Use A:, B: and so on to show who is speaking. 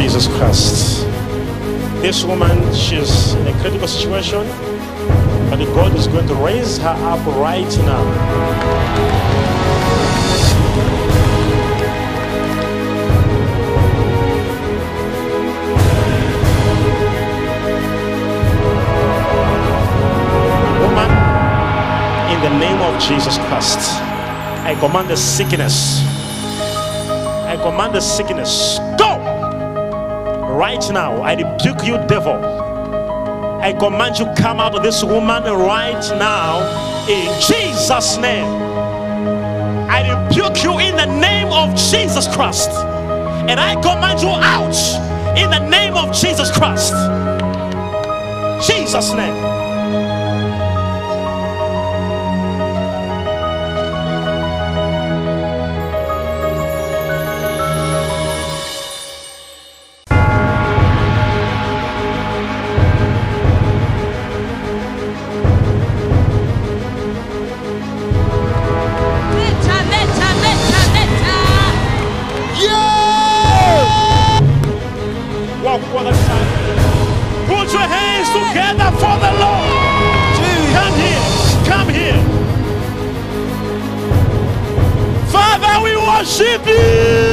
A: Jesus Christ. This woman, she's in a critical situation, but God is going to raise her up right now. Woman, in the name of Jesus Christ, I command the sickness. I command the sickness. Go! Right now, I rebuke you, devil. I command you come out of this woman right now in Jesus' name. I rebuke you in the name of Jesus Christ. And I command you out in the name of Jesus Christ. Jesus' name. Put your hands together for the Lord. Come here. Come here. Father, we worship you.